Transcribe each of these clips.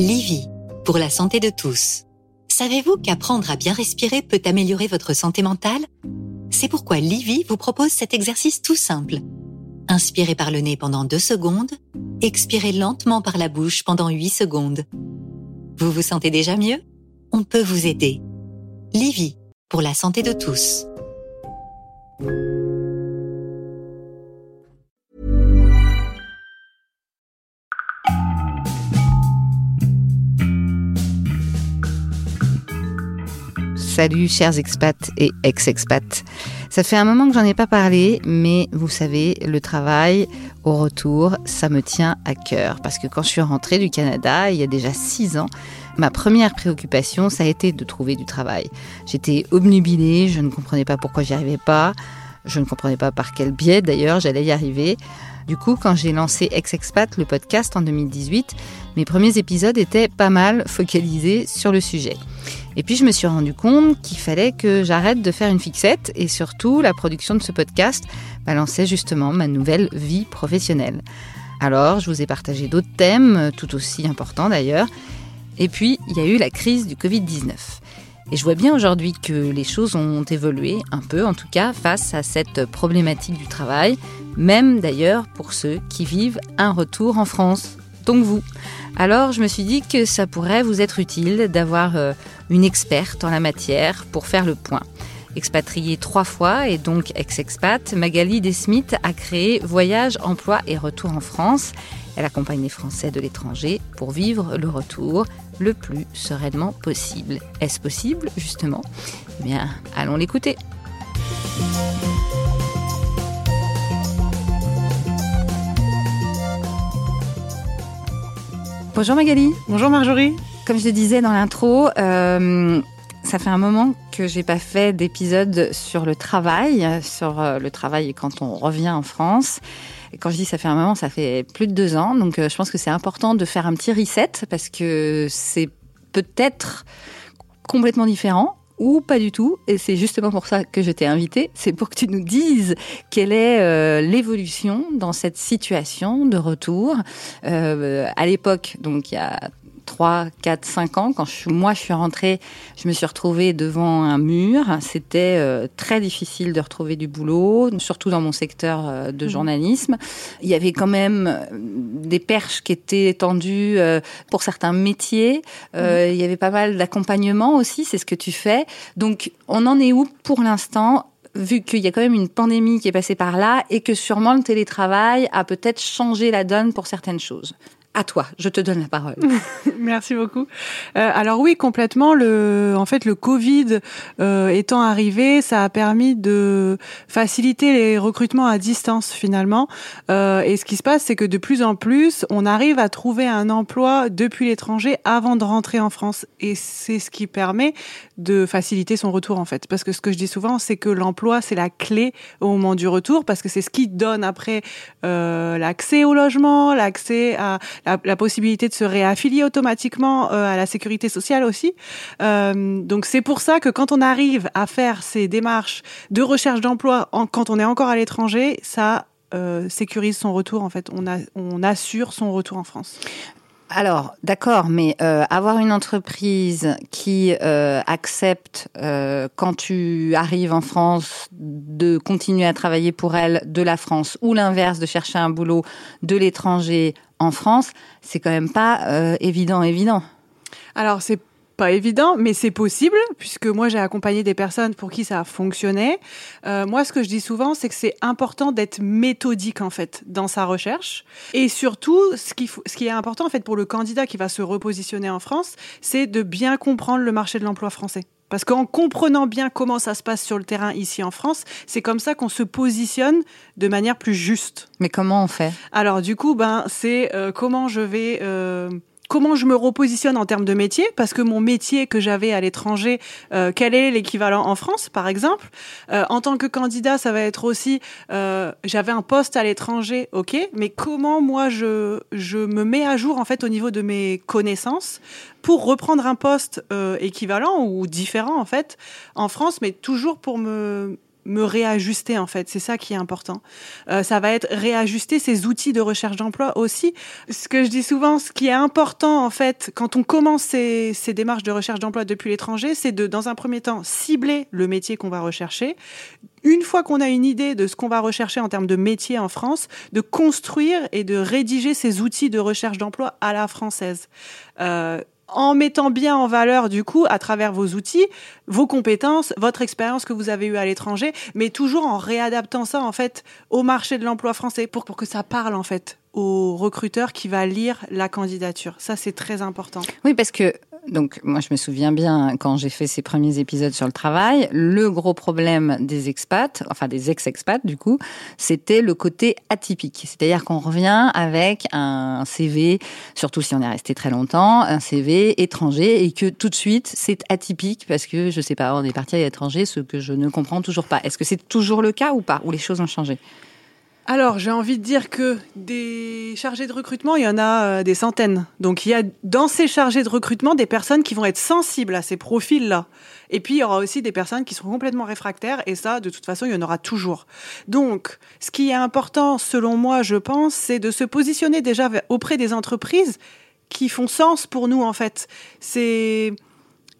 Livy, pour la santé de tous. Savez-vous qu'apprendre à bien respirer peut améliorer votre santé mentale? C'est pourquoi Livy vous propose cet exercice tout simple. Inspirez par le nez pendant 2 secondes, expirez lentement par la bouche pendant 8 secondes. Vous vous sentez déjà mieux? On peut vous aider. Livy, pour la santé de tous. Salut chers expats et ex-expats. Ça fait un moment que j'en ai pas parlé, mais vous savez, le travail au retour, ça me tient à cœur. Parce que quand je suis rentrée du Canada, il y a déjà six ans, ma première préoccupation, ça a été de trouver du travail. J'étais obnubilée, je ne comprenais pas pourquoi j'y arrivais pas. Je ne comprenais pas par quel biais d'ailleurs j'allais y arriver. Du coup, quand j'ai lancé Ex-Expat, le podcast en 2018, mes premiers épisodes étaient pas mal focalisés sur le sujet. Et puis je me suis rendu compte qu'il fallait que j'arrête de faire une fixette et surtout la production de ce podcast balançait justement ma nouvelle vie professionnelle. Alors je vous ai partagé d'autres thèmes, tout aussi importants d'ailleurs. Et puis il y a eu la crise du Covid-19. Et je vois bien aujourd'hui que les choses ont évolué un peu, en tout cas, face à cette problématique du travail, même d'ailleurs pour ceux qui vivent un retour en France, donc vous. Alors je me suis dit que ça pourrait vous être utile d'avoir euh, une experte en la matière pour faire le point. Expatriée trois fois et donc ex-expat, Magali Desmith a créé Voyage, Emploi et Retour en France. Elle accompagne les Français de l'étranger pour vivre le retour le plus sereinement possible. Est-ce possible, justement? Eh bien, allons l'écouter. Bonjour Magali. Bonjour Marjorie. Comme je le disais dans l'intro, euh, ça fait un moment que j'ai pas fait d'épisode sur le travail, sur euh, le travail quand on revient en France. Et quand je dis ça fait un moment, ça fait plus de deux ans. Donc euh, je pense que c'est important de faire un petit reset parce que c'est peut-être complètement différent ou pas du tout. Et c'est justement pour ça que je t'ai invité. C'est pour que tu nous dises quelle est euh, l'évolution dans cette situation de retour. Euh, à l'époque, donc il y a 3, 4, 5 ans, quand je, moi je suis rentrée, je me suis retrouvée devant un mur. C'était euh, très difficile de retrouver du boulot, surtout dans mon secteur euh, de mmh. journalisme. Il y avait quand même euh, des perches qui étaient tendues pour certains métiers. Mmh. Il y avait pas mal d'accompagnement aussi, c'est ce que tu fais. Donc on en est où pour l'instant vu qu'il y a quand même une pandémie qui est passée par là et que sûrement le télétravail a peut-être changé la donne pour certaines choses? À toi, je te donne la parole. Merci beaucoup. Euh, alors oui, complètement. Le, en fait, le Covid euh, étant arrivé, ça a permis de faciliter les recrutements à distance finalement. Euh, et ce qui se passe, c'est que de plus en plus, on arrive à trouver un emploi depuis l'étranger avant de rentrer en France. Et c'est ce qui permet de faciliter son retour en fait. Parce que ce que je dis souvent, c'est que l'emploi, c'est la clé au moment du retour, parce que c'est ce qui donne après euh, l'accès au logement, l'accès à la, possibilité de se réaffilier automatiquement euh, à la sécurité sociale aussi. Euh, donc c'est pour ça que quand on arrive à faire ces démarches de recherche d'emploi quand on est encore à l'étranger, ça sécurise son retour en fait. On, a, on assure son retour en France. Alors, d'accord, mais avoir une entreprise qui accepte, quand tu arrives en France, de continuer à travailler pour elle de la France, ou l'inverse, de chercher un boulot de l'étranger en France, c'est quand même pas euh, évident, évident. Alors, c'est pas évident, mais c'est possible, puisque moi j'ai accompagné des personnes pour qui ça a fonctionné. Euh, moi, ce que je dis souvent, c'est que c'est important d'être méthodique en fait dans sa recherche, et surtout, ce qui, ce qui est important en fait pour le candidat qui va se repositionner en France, c'est de bien comprendre le marché de l'emploi français. Parce qu'en comprenant bien comment ça se passe sur le terrain ici en France, c'est comme ça qu'on se positionne de manière plus juste. Mais comment on fait? Alors du coup, ben c'est euh, comment je vais euh, comment je me repositionne en termes de métier, parce que mon métier que j'avais à l'étranger, euh, quel est l'équivalent en France, par exemple euh, En tant que candidat, ça va être aussi, euh, j'avais un poste à l'étranger, ok, mais comment moi je, je me mets à jour en fait au niveau de mes connaissances pour reprendre un poste équivalent ou différent en fait en France, mais toujours pour me me réajuster en fait. C'est ça qui est important. Euh, ça va être réajuster ces outils de recherche d'emploi aussi. Ce que je dis souvent, ce qui est important en fait quand on commence ces, démarches de recherche d'emploi depuis l'étranger, c'est de dans un premier temps cibler le métier qu'on va rechercher. Une fois qu'on a une idée de ce qu'on va rechercher en termes de métier en France, de construire et de rédiger ces outils de recherche d'emploi à la française. Euh, en mettant bien en valeur, du coup, à travers vos outils, vos compétences, votre expérience que vous avez eue à l'étranger, mais toujours en réadaptant ça, en fait, au marché de l'emploi français pour, pour que ça parle, en fait, au recruteur qui va lire la candidature. Ça, c'est très important. Oui, parce que donc moi je me souviens bien quand j'ai fait ces premiers épisodes sur le travail, le gros problème des expats, enfin des ex-expats du coup, c'était le côté atypique. C'est-à-dire qu'on revient avec un CV, surtout si on est resté très longtemps, un CV étranger et que tout de suite c'est atypique parce que je sais pas, on est parti à l'étranger, ce que je ne comprends toujours pas. Est-ce que c'est toujours le cas ou pas Ou les choses ont changé? Alors, j'ai envie de dire que des chargés de recrutement, il y en a euh, des centaines. Donc, il y a dans ces chargés de recrutement des personnes qui vont être sensibles à ces profils-là. Et puis, il y aura aussi des personnes qui seront complètement réfractaires. Et ça, de toute façon, il y en aura toujours. Donc, ce qui est important, selon moi, je pense, c'est de se positionner déjà auprès des entreprises qui font sens pour nous, en fait. C'est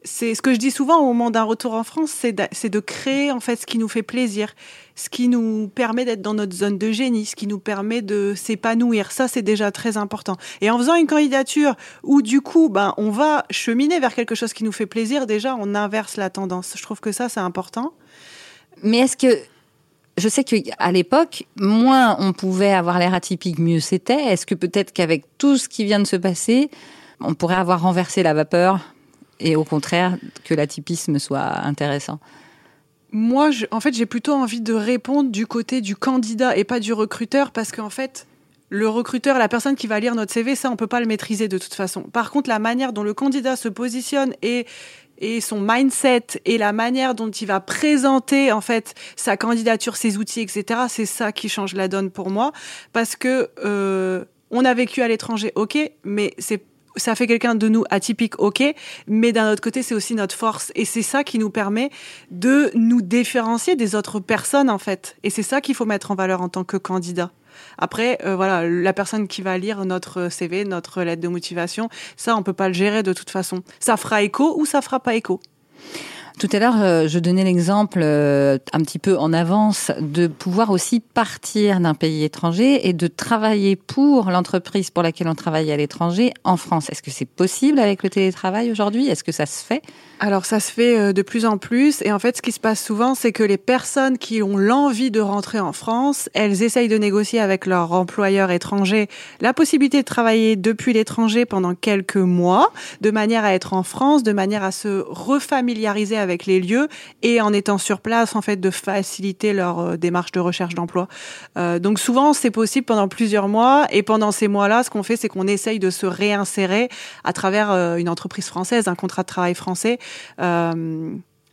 c'est ce que je dis souvent au moment d'un retour en France, c'est de, créer en fait ce qui nous fait plaisir, ce qui nous permet d'être dans notre zone de génie, ce qui nous permet de s'épanouir. Ça, c'est déjà très important. Et en faisant une candidature où du coup, ben, on va cheminer vers quelque chose qui nous fait plaisir, déjà, on inverse la tendance. Je trouve que ça, c'est important. Mais est-ce que je sais qu'à l'époque, moins on pouvait avoir l'air atypique, mieux c'était. Est-ce que peut-être qu'avec tout ce qui vient de se passer, on pourrait avoir renversé la vapeur? Et au contraire que l'atypisme soit intéressant Moi, en fait, j'ai plutôt envie de répondre du côté du candidat et pas du recruteur parce qu'en fait, le recruteur, la personne qui va lire notre CV, ça, on peut pas le maîtriser de toute façon. Par contre, la manière dont le candidat se positionne et et son mindset et la manière dont il va présenter en fait sa candidature, ses outils, etc. C'est ça qui change la donne pour moi parce que euh, on a vécu à l'étranger, ok, mais c'est ça fait quelqu'un de nous atypique, ok, mais d'un autre côté, c'est aussi notre force. Et c'est ça qui nous permet de nous différencier des autres personnes, en fait. Et c'est ça qu'il faut mettre en valeur en tant que candidat. Après, euh, voilà, la personne qui va lire notre CV, notre lettre de motivation, ça, on peut pas le gérer de toute façon. Ça fera écho ou ça fera pas écho. Tout à l'heure, euh, je donnais l'exemple euh, un petit peu en avance de pouvoir aussi partir d'un pays étranger et de travailler pour l'entreprise pour laquelle on travaille à l'étranger en France. Est-ce que c'est possible avec le télétravail aujourd'hui? Est-ce que ça se fait? Alors ça se fait euh, de plus en plus. Et en fait ce qui se passe souvent c'est que les personnes qui ont l'envie de rentrer en France, elles essayent de négocier avec leur employeur étranger la possibilité de travailler depuis l'étranger pendant quelques mois de manière à être en France, de manière à se refamiliariser avec les lieux et en étant sur place en fait de faciliter leur euh, démarche de recherche d'emploi. Euh, donc souvent c'est possible pendant plusieurs mois et pendant ces mois-là ce qu'on fait c'est qu'on essaye de se réinsérer à travers une entreprise française, un contrat de travail français euh,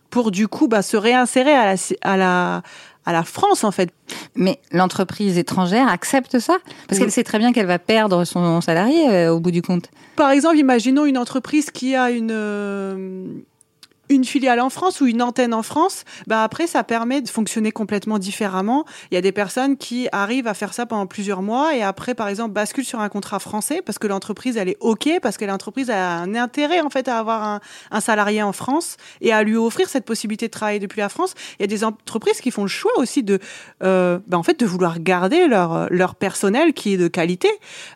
pour du coup bah, se réinsérer à la, à la, à la France en fait. Mais l'entreprise étrangère accepte ça? Parce qu'elle sait très bien qu'elle va perdre son salarié euh, au bout du compte. Par exemple, imaginons une entreprise qui a une... Euh, une filiale en France ou une antenne en France, bah après ça permet de fonctionner complètement différemment. Il y a des personnes qui arrivent à faire ça pendant plusieurs mois et après par exemple basculent sur un contrat français parce que l'entreprise elle est ok parce que l'entreprise a un intérêt en fait à avoir un, salarié en France et à lui offrir cette possibilité de travailler depuis la France. Il y a des entreprises qui font le choix aussi de euh, bah en fait de vouloir garder leur leur personnel qui est de qualité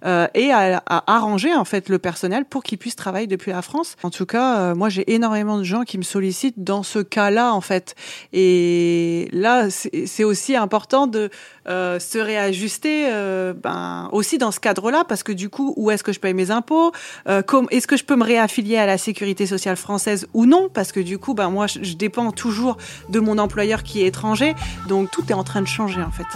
euh, et à, à, arranger en fait le personnel pour qu'il puisse travailler depuis la France. En tout cas, euh, moi j'ai énormément de gens qui me sollicite dans ce cas-là, en fait. Et là, c'est aussi important de euh, se réajuster euh, ben, aussi dans ce cadre-là, parce que du coup, où est-ce que je paye mes impôts euh, Est-ce que je peux me réaffilier à la sécurité sociale française ou non? Parce que du coup, ben, moi, je dépends toujours de mon employeur qui est étranger. Donc, tout est en train de changer, en fait.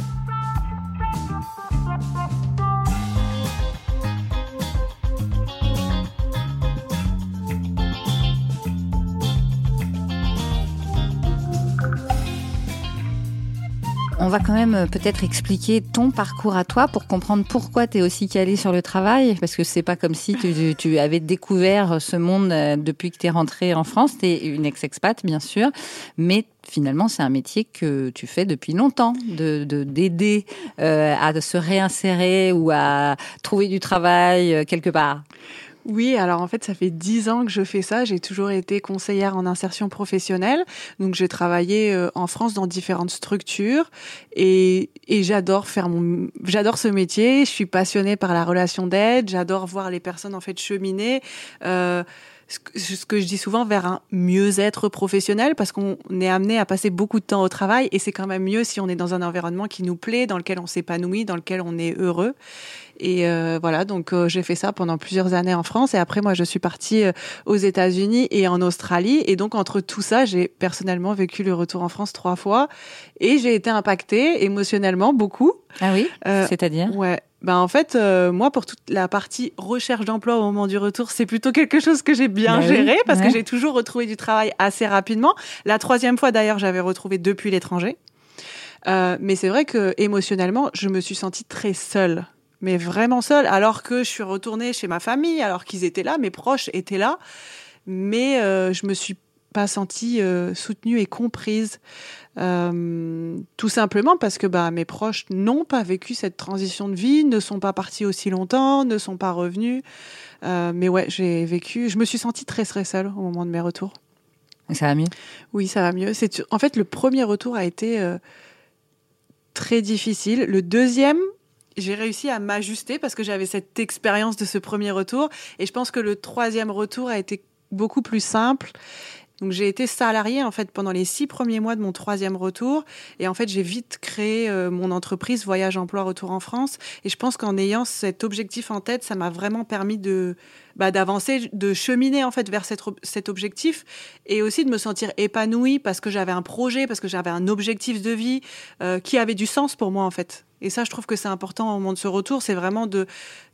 On va quand même peut-être expliquer ton parcours à toi pour comprendre pourquoi tu es aussi calé sur le travail. Parce que c'est pas comme si tu, tu, avais découvert ce monde euh, depuis que tu es rentrée en France. Tu es une ex-expat, bien sûr. Mais finalement, c'est un métier que tu fais depuis longtemps, de d'aider euh, à se réinsérer ou à trouver du travail euh, quelque part. Oui, alors en fait, ça fait dix ans que je fais ça. J'ai toujours été conseillère en insertion professionnelle. Donc, j'ai travaillé euh, en France dans différentes structures et, et j'adore faire mon, j'adore ce métier. Je suis passionnée par la relation d'aide. J'adore voir les personnes en fait cheminer. Euh, ce que je dis souvent vers un mieux-être professionnel parce qu'on est amené à passer beaucoup de temps au travail et c'est quand même mieux si on est dans un environnement qui nous plaît, dans lequel on s'épanouit, dans lequel on est heureux. Et euh, voilà, donc euh, j'ai fait ça pendant plusieurs années en France. Et après, moi, je suis partie euh, aux États-Unis et en Australie. Et donc, entre tout ça, j'ai personnellement vécu le retour en France trois fois. Et j'ai été impactée émotionnellement beaucoup. Ah oui C'est-à-dire? Ouais. Ben en fait, moi, pour toute la partie recherche d'emploi au moment du retour, c'est plutôt quelque chose que j'ai bien bah géré parce que j'ai toujours retrouvé du travail assez rapidement. La troisième fois, d'ailleurs, j'avais retrouvé depuis l'étranger. Euh, mais c'est vrai que émotionnellement, je me suis sentie très seule mais vraiment seule, alors que je suis retournée chez ma famille, alors qu'ils étaient là, mes proches étaient là, mais euh, je me suis pas sentie euh, soutenue et comprise, euh, tout simplement parce que bah, mes proches n'ont pas vécu cette transition de vie, ne sont pas partis aussi longtemps, ne sont pas revenus. Euh, mais ouais, j'ai vécu, je me suis sentie très très seule au moment de mes retours. Et ça va mieux? Oui, ça va mieux. C'est en fait le premier retour a été très difficile. Le deuxième, j'ai réussi à m'ajuster parce que j'avais cette expérience de ce premier retour. Et je pense que le troisième retour a été beaucoup plus simple. Donc j'ai été salariée en fait pendant les six premiers mois de mon troisième retour. Et en fait j'ai vite créé euh, mon entreprise Voyage Emploi Retour en France. Et je pense qu'en ayant cet objectif en tête ça m'a vraiment permis de bah, d'avancer de cheminer en fait vers cet, objectif. Et aussi de me sentir épanouie parce que j'avais un projet parce que j'avais un objectif de vie euh, qui avait du sens pour moi en fait. Et ça, je trouve que c'est important au moment de ce retour, c'est vraiment de,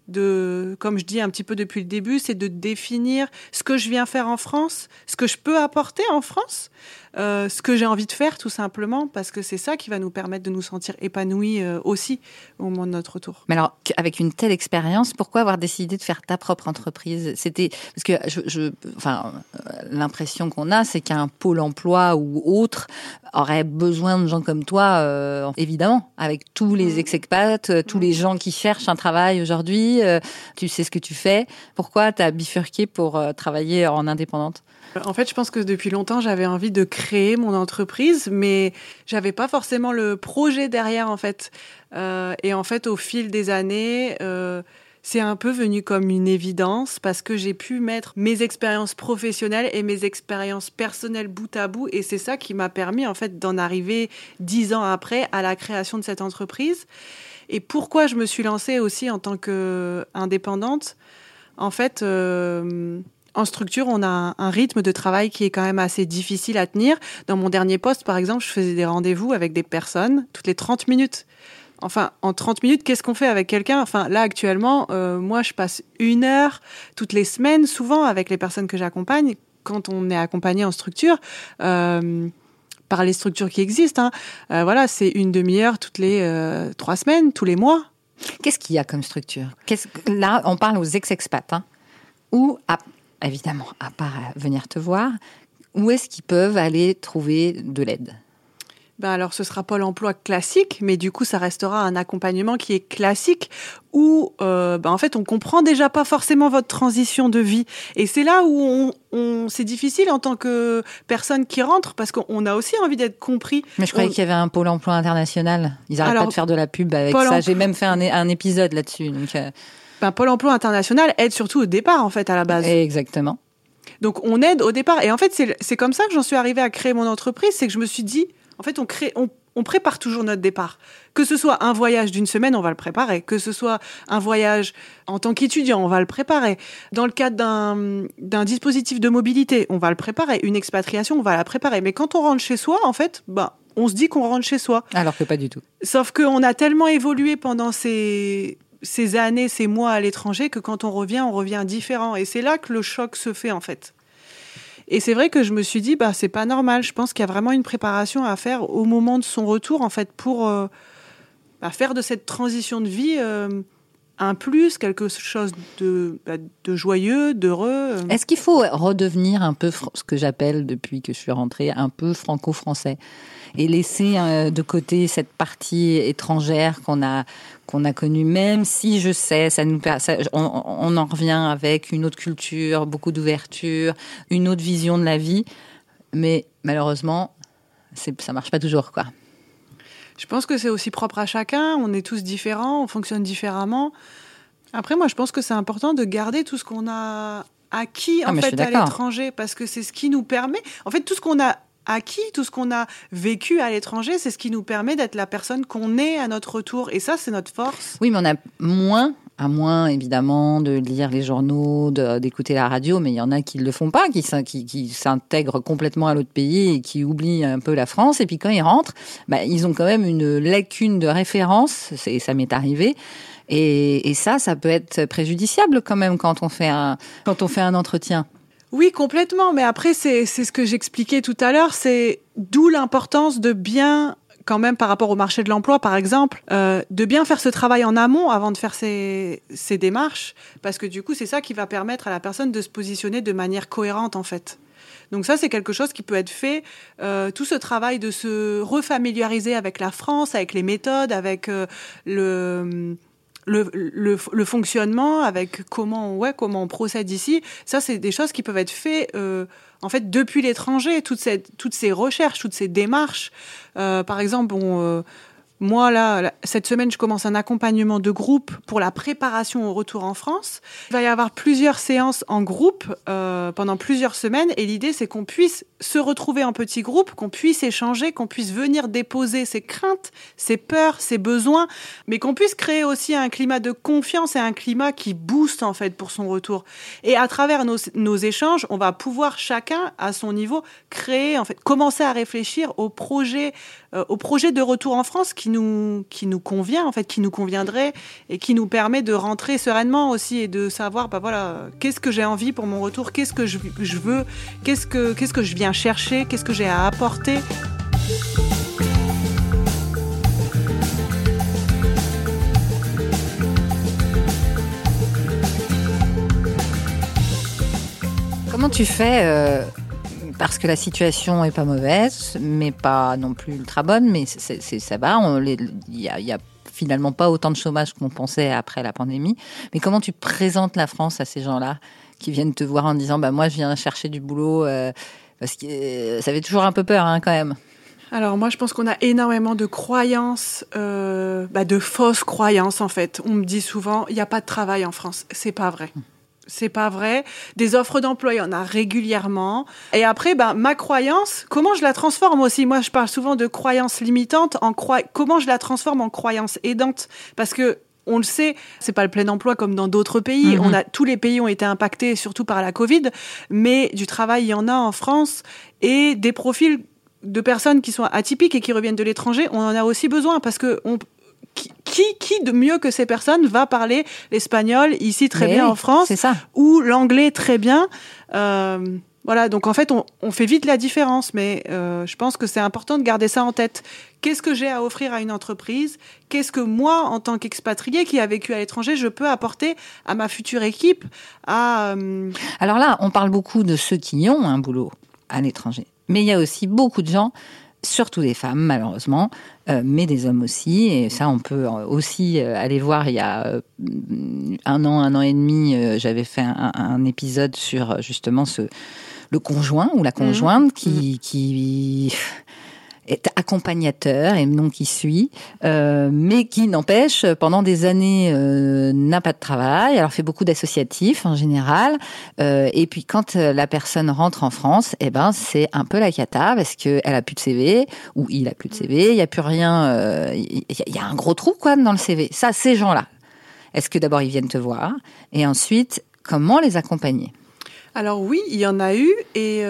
de, comme je dis un petit peu depuis le début, c'est de définir ce que je viens faire en France, ce que je peux apporter en France, euh, ce que j'ai envie de faire tout simplement, parce que c'est ça qui va nous permettre de nous sentir épanouis euh, aussi au moment de notre retour. Mais alors, avec une telle expérience, pourquoi avoir décidé de faire ta propre entreprise? C'était parce que je, je enfin, euh, l'impression qu'on a, c'est qu'un pôle emploi ou autre aurait besoin de gens comme toi, euh, évidemment, avec tous les mm. ex-expats, tous les gens qui cherchent un travail aujourd'hui. tu sais ce que tu fais. Pourquoi tu as bifurqué pour travailler en indépendante? En fait, je pense que depuis longtemps, j'avais envie de créer mon entreprise, mais j'avais pas forcément le projet derrière, en fait. Euh, et en fait, au fil des années, euh, c'est un peu venu comme une évidence parce que j'ai pu mettre mes expériences professionnelles et mes expériences personnelles bout à bout, et c'est ça qui m'a permis, en fait, d'en arriver dix ans après à la création de cette entreprise. Et pourquoi je me suis lancée aussi en tant qu'indépendante? En fait. Euh, en structure, on a un, rythme de travail qui est quand même assez difficile à tenir. Dans mon dernier poste, par exemple, je faisais des rendez-vous avec des personnes toutes les 30 minutes. Enfin, en 30 minutes, qu'est-ce qu'on fait avec quelqu'un? Enfin, là, actuellement, euh, moi, je passe une heure toutes les semaines, souvent, avec les personnes que j'accompagne, quand on est accompagné en structure. Euh, par les structures qui existent. Hein. Euh, voilà, c'est une demi-heure toutes les trois semaines, tous les mois. Qu'est-ce qu'il y a comme structure? Là, on parle aux ex-expats. Hein, ou à évidemment, à part venir te voir, où est-ce qu'ils peuvent aller trouver de l'aide? Ben alors ce sera pas l'emploi classique, mais du coup ça restera un accompagnement qui est classique où euh, ben en fait on comprend déjà pas forcément votre transition de vie et c'est là où on, c'est difficile en tant que personne qui rentre parce qu'on a aussi envie d'être compris. Mais je croyais qu'il y avait un pôle emploi international. Ils arrêtent pas de faire de la pub avec ça. J'ai même fait un, épisode là-dessus. Donc euh, ben, Pôle emploi international aide surtout au départ, en fait, à la base. Exactement. Donc, on aide au départ. Et en fait, c'est comme ça que j'en suis arrivée à créer mon entreprise. C'est que je me suis dit, en fait, on crée, on, on prépare toujours notre départ. Que ce soit un voyage d'une semaine, on va le préparer. Que ce soit un voyage en tant qu'étudiant, on va le préparer. Dans le cadre d'un dispositif de mobilité, on va le préparer. Une expatriation, on va la préparer. Mais quand on rentre chez soi, en fait, bah, on se dit qu'on rentre chez soi. Alors que pas du tout. Sauf qu'on a tellement évolué pendant ces, ces années, ces mois à l'étranger, que quand on revient, on revient différent. Et c'est là que le choc se fait, en fait. Et c'est vrai que je me suis dit, bah, c'est pas normal. Je pense qu'il y a vraiment une préparation à faire au moment de son retour, en fait, pour euh, bah, faire de cette transition de vie euh, un plus, quelque chose de, bah, joyeux, d'heureux. Est-ce qu'il faut redevenir un peu ce que j'appelle depuis que je suis rentrée, un peu franco-français et laisser euh, de côté cette partie étrangère qu'on a a connue, même si je sais, ça nous ça, on, on, en revient avec une autre culture, beaucoup d'ouverture, une autre vision de la vie, mais malheureusement, ça marche pas toujours, quoi. Je pense que c'est aussi propre à chacun. On est tous différents, on fonctionne différemment. Après, moi, je pense que c'est important de garder tout ce qu'on a acquis ah, en fait à l'étranger parce que c'est ce qui nous permet. En fait, tout ce qu'on a acquis, tout ce qu'on a vécu à l'étranger, c'est ce qui nous permet d'être la personne qu'on est à notre retour. Et ça, c'est notre force. Oui, mais on a moins, à moins évidemment de lire les journaux, d'écouter la radio, mais il y en a qui ne le font pas, qui, qui, s'intègrent complètement à l'autre pays et qui oublient un peu la France. Et puis quand ils rentrent, bah, ils ont quand même une lacune de référence, et ça m'est arrivé. Et, et ça, ça peut être préjudiciable quand même quand on fait un, quand on fait un entretien. Oui, complètement. Mais après, c'est ce que j'expliquais tout à l'heure. C'est d'où l'importance de bien quand même par rapport au marché de l'emploi, par exemple, euh, de bien faire ce travail en amont avant de faire ces, ces démarches, parce que du coup, c'est ça qui va permettre à la personne de se positionner de manière cohérente, en fait. Donc ça, c'est quelque chose qui peut être fait. Euh, tout ce travail de se refamiliariser avec la France, avec les méthodes, avec euh, le le, le, le, fonctionnement, avec comment, ouais, comment on procède ici, ça, c'est des choses qui peuvent être faites euh, en fait depuis l'étranger. Toutes ces, toutes ces recherches, toutes ces démarches. Euh, par exemple, on, euh, moi, là, cette semaine, je commence un accompagnement de groupe pour la préparation au retour en France. Il va y avoir plusieurs séances en groupe euh, pendant plusieurs semaines. Et l'idée, c'est qu'on puisse se retrouver en petits groupes, qu'on puisse échanger, qu'on puisse venir déposer ses craintes, ses peurs, ses besoins, mais qu'on puisse créer aussi un climat de confiance et un climat qui booste, en fait, pour son retour. Et à travers nos, nos échanges, on va pouvoir chacun, à son niveau, créer, en fait, commencer à réfléchir au projet, euh, au projet de retour en France qui nous, qui nous convient, en fait, qui nous conviendrait et qui nous permet de rentrer sereinement aussi et de savoir, bah voilà, qu'est-ce que j'ai envie pour mon retour, qu'est-ce que je, je veux, qu'est-ce que, que je viens chercher, qu'est-ce que j'ai à apporter. Comment tu fais euh, parce que la situation est pas mauvaise, mais pas non plus ultra bonne, mais c'est, ça va. Il y a, finalement pas autant de chômage qu'on pensait après la pandémie. Mais comment tu présentes la France à ces gens-là qui viennent te voir en disant bah moi je viens chercher du boulot euh, parce que euh, ça fait toujours un peu peur hein, quand même. Alors moi, je pense qu'on a énormément de croyances, euh, bah, de fausses croyances en fait. On me dit souvent, il n'y a pas de travail en France. C'est pas vrai c'est pas vrai. Des offres d'emploi, il y en a régulièrement. Et après, ben, ma croyance, comment je la transforme aussi? Moi, je parle souvent de croyance limitante. En comment je la transforme en croyance aidante? Parce que on le sait, c'est pas le plein emploi comme dans d'autres pays. Mhm. On a tous les pays ont été impactés, surtout par la Covid, mais du travail il y en a en France et des profils de personnes qui sont atypiques et qui reviennent de l'étranger, on en a aussi besoin parce que on, qui, qui de mieux que ces personnes va parler l'espagnol ici très bien en France ça. ou l'anglais très bien euh, voilà, donc en fait, on, on, fait vite la différence, mais euh, je pense que c'est important de garder ça en tête. Qu'est-ce que j'ai à offrir à une entreprise? Qu'est-ce que moi, en tant qu'expatrié qui a vécu à l'étranger, je peux apporter à ma future équipe à, euh... Alors là, on parle beaucoup de ceux qui ont un boulot à l'étranger, mais il y a aussi beaucoup de gens surtout des femmes malheureusement, euh, mais des hommes aussi. Et ça, on peut aussi euh, aller voir. Il y a euh, un an, un an et demi, j'avais fait un, un, épisode sur justement ce le conjoint ou la mmh. conjointe qui, mmh. qui est accompagnateur et non qui suit, euh, mais qui n'empêche pendant des années euh, n'a pas de travail. Alors fait beaucoup d'associatifs en général. Euh, et puis quand la personne rentre en France, eh ben c'est un peu la cata parce que elle a plus de CV ou il a plus de CV. Il y a plus rien. Il y, a un gros trou quoi dans le CV. Ça, ces gens-là. Est-ce que d'abord ils viennent te voir et ensuite comment les accompagner? Alors oui, il y en a eu. Et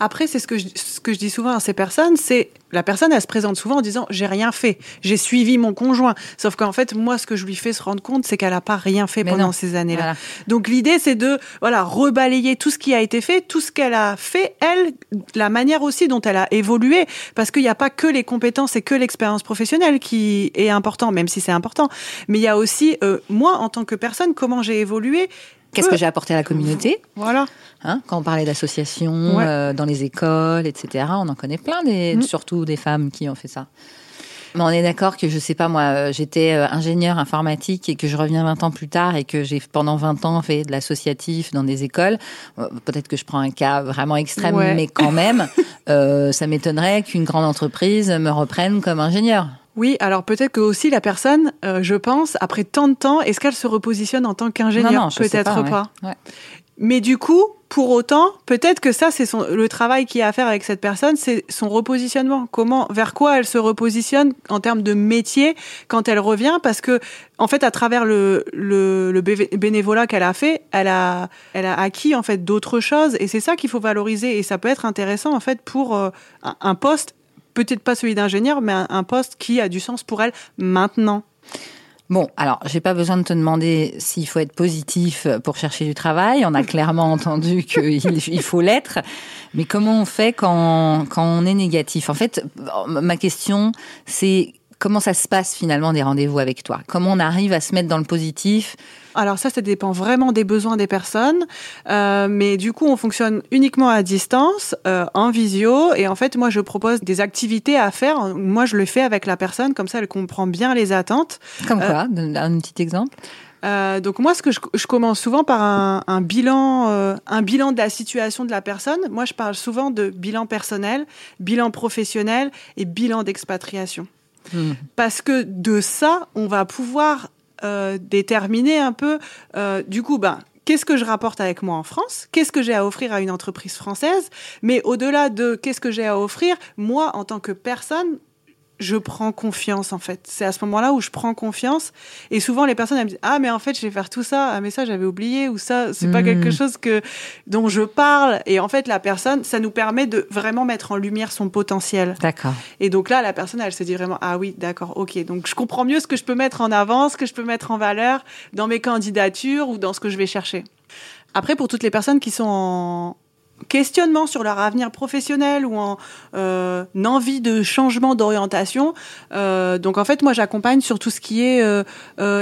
après, c'est ce que, je, ce que je dis souvent à ces personnes, c'est la personne, elle se présente souvent en disant j'ai rien fait, j'ai suivi mon conjoint. Sauf qu'en fait, moi, ce que je lui fais se rendre compte, c'est qu'elle n'a pas rien fait pendant ces années-là. Donc l'idée, c'est de voilà rebalayer tout ce qui a été fait, tout ce qu'elle a fait, elle, la manière aussi dont elle a évolué, parce qu'il n'y a pas que les compétences et que l'expérience professionnelle qui est important, même si c'est important, mais il y a aussi euh, moi en tant que personne, comment j'ai évolué Qu'est-ce que j'ai apporté à la communauté Voilà. Hein, quand on parlait d'associations, euh, dans les écoles, etc., on en connaît plein, des, mm. surtout des femmes qui ont fait ça. Mais on est d'accord que je sais pas moi, euh, j'étais euh, ingénieur informatique et que je reviens 20 ans plus tard et que j'ai pendant 20 ans fait de l'associatif dans des écoles. Peut-être que je prends un cas vraiment extrême, mais quand même, ça m'étonnerait qu'une grande entreprise me reprenne comme ingénieur. Oui, alors peut-être que aussi la personne, euh, je pense, après tant de temps, est-ce qu'elle se repositionne en tant qu'ingénieur? Peut-être pas. Mais du coup, pour autant, peut-être que ça, c'est le travail qu'il y a à faire avec cette personne, c'est son repositionnement. Comment, vers quoi elle se repositionne en termes de métier quand elle revient, parce que en fait, à travers le, le, bénévolat qu'elle a fait, elle a, elle a acquis en fait d'autres choses, et c'est ça qu'il faut valoriser. Et ça peut être intéressant en fait pour euh, un poste peut-être pas celui d'ingénieur, mais un, poste qui a du sens pour elle maintenant. Bon, alors, j'ai pas besoin de te demander s'il faut être positif pour chercher du travail. On a clairement entendu qu'il faut l'être. Mais comment on fait quand, quand on est négatif? En fait, ma question, c'est comment ça se passe finalement des rendez-vous avec toi? Comment on arrive à se mettre dans le positif? Alors ça, ça dépend vraiment des besoins des personnes, euh, mais du coup, on fonctionne uniquement à distance, euh, en visio, et en fait, moi, je propose des activités à faire. Moi, je le fais avec la personne, comme ça, elle comprend bien les attentes. Comme euh, quoi? Un petit exemple euh, donc moi, ce que je, je commence souvent par un, un bilan, euh, un bilan de la situation de la personne. Moi, je parle souvent de bilan personnel, bilan professionnel et bilan d'expatriation. Hmm. Parce que de ça, on va pouvoir euh, déterminer un peu, euh, du coup, ben, qu'est-ce que je rapporte avec moi en France, qu'est-ce que j'ai à offrir à une entreprise française, mais au-delà de qu'est-ce que j'ai à offrir, moi, en tant que personne, je prends confiance en fait. C'est à ce moment-là où je prends confiance. Et souvent les personnes elles me disent ah mais en fait je vais faire tout ça, ah mais ça j'avais oublié ou ça c'est pas quelque hmm. chose que dont je parle. Et en fait la personne ça nous permet de vraiment mettre en lumière son potentiel. D'accord. Et donc là la personne elle se dit vraiment ah oui d'accord ok donc je comprends mieux ce que je peux mettre en avant, ce que je peux mettre en valeur dans mes candidatures ou dans ce que je vais chercher. Après, pour toutes les personnes qui sont en, questionnement sur leur avenir professionnel ou en euh, envie de changement d'orientation. Euh, donc en fait, moi, j'accompagne sur tout ce qui est euh,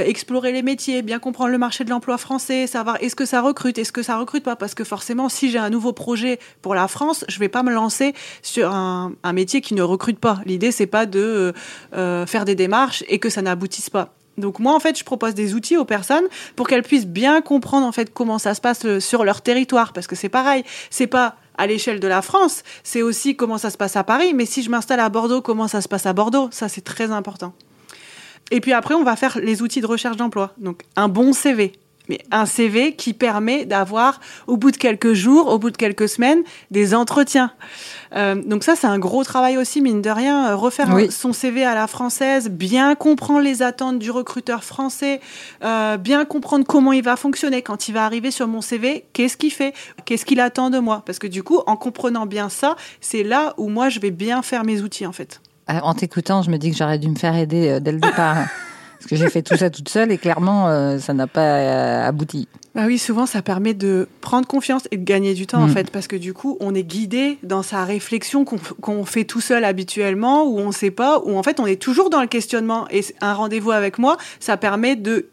explorer les métiers, bien comprendre le marché de l'emploi français, savoir est-ce que ça recrute, est-ce que ça recrute pas, parce que forcément, si j'ai un nouveau projet pour la France, je vais pas me lancer sur un, un métier qui ne recrute pas. L'idée, c'est pas de faire des démarches et que ça n'aboutisse pas. Donc moi en fait je propose des outils aux personnes pour qu'elles puissent bien comprendre en fait comment ça se passe euh, sur leur territoire parce que c'est pareil, c'est pas à l'échelle de la France, c'est aussi comment ça se passe à Paris, mais si je m'installe à Bordeaux, comment ça se passe à Bordeaux, ça c'est très important. Et puis après on va faire les outils de recherche d'emploi. Donc un bon CV, mais un CV qui permet d'avoir, au bout de quelques jours, au bout de quelques semaines, des entretiens. Euh, donc ça, c'est un gros travail aussi, mine de rien, euh, refaire son CV à la française, bien comprendre les attentes du recruteur français, euh, bien comprendre comment il va fonctionner quand il va arriver sur mon CV, qu'est-ce qu'il fait, qu'est-ce qu'il attend de moi. Parce que du coup, en comprenant bien ça, c'est là où moi, je vais bien faire mes outils, en fait. En t'écoutant, je me dis que j'aurais dû me faire aider dès le départ. Parce que j'ai fait tout ça toute seule et clairement, euh, ça n'a pas euh, abouti. Bah oui, souvent ça permet de prendre confiance et de gagner du temps en mm. fait, parce que du coup on est guidé dans sa réflexion qu'on fait tout seul habituellement, ou on ne sait pas, ou en fait on est toujours dans le questionnement. Et un rendez-vous avec moi, ça permet de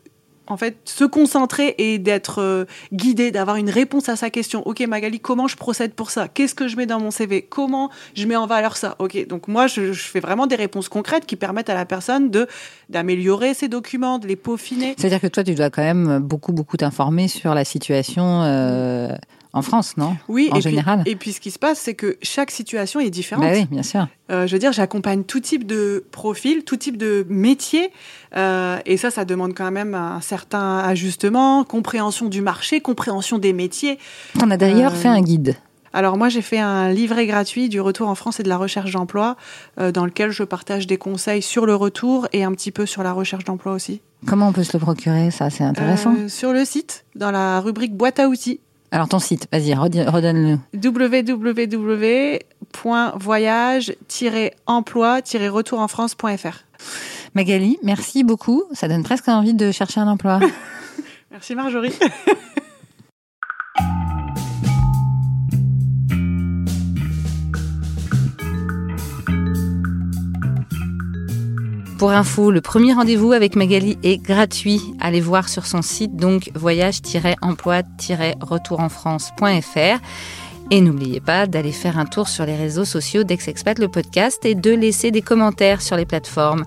en fait, se concentrer et d'être euh, guidé, d'avoir une réponse à sa question. Ok, Magali, comment je procède pour ça? Qu'est-ce que je mets dans mon CV Comment je mets en valeur ça? Ok, donc moi, je, fais vraiment des réponses concrètes qui permettent à la personne de d'améliorer ses documents, de les peaufiner. C'est-à-dire que toi, tu dois quand même beaucoup, beaucoup t'informer sur la situation. Euh en France, non Oui, en et général. Puis, et puis ce qui se passe, c'est que chaque situation est différente. Bah oui, bien sûr. Euh, je veux dire, j'accompagne tout type de profil, tout type de métier, euh, et ça, ça demande quand même un certain ajustement, compréhension du marché, compréhension des métiers. On a d'ailleurs euh, fait un guide. Alors moi, j'ai fait un livret gratuit du retour en France et de la recherche d'emploi, dans lequel je partage des conseils sur le retour et un petit peu sur la recherche d'emploi aussi. Comment on peut se le procurer? Ça, c'est intéressant. sur le site, dans la rubrique boîte à outils. Alors ton site, vas-y, redonne-le. www.voyage-emploi-retourenfrance.fr Magali, merci beaucoup. Ça donne presque envie de chercher un emploi. merci Marjorie. Pour info, le premier rendez-vous avec Magali est gratuit. Allez voir sur son site donc voyage-emploi-retourenfrance.fr. Et n'oubliez pas d'aller faire un tour sur les réseaux sociaux d'Ex-Expat le podcast et de laisser des commentaires sur les plateformes.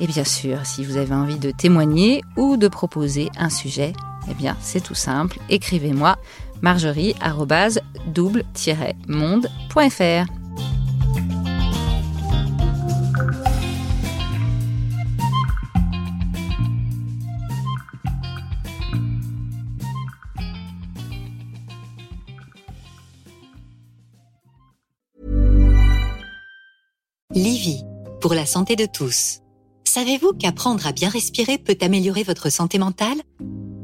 Et bien sûr, si vous avez envie de témoigner ou de proposer un sujet, eh bien c'est tout simple, écrivez-moi marjorie-double-monde.fr. pour la santé de tous. Savez-vous qu'apprendre à bien respirer peut améliorer votre santé mentale?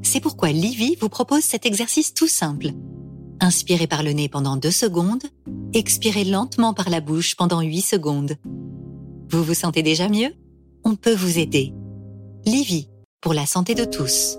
C'est pourquoi Livy vous propose cet exercice tout simple. Inspirez par le nez pendant 2 secondes, expirez lentement par la bouche pendant 8 secondes. Vous vous sentez déjà mieux? On peut vous aider. Livy, pour la santé de tous.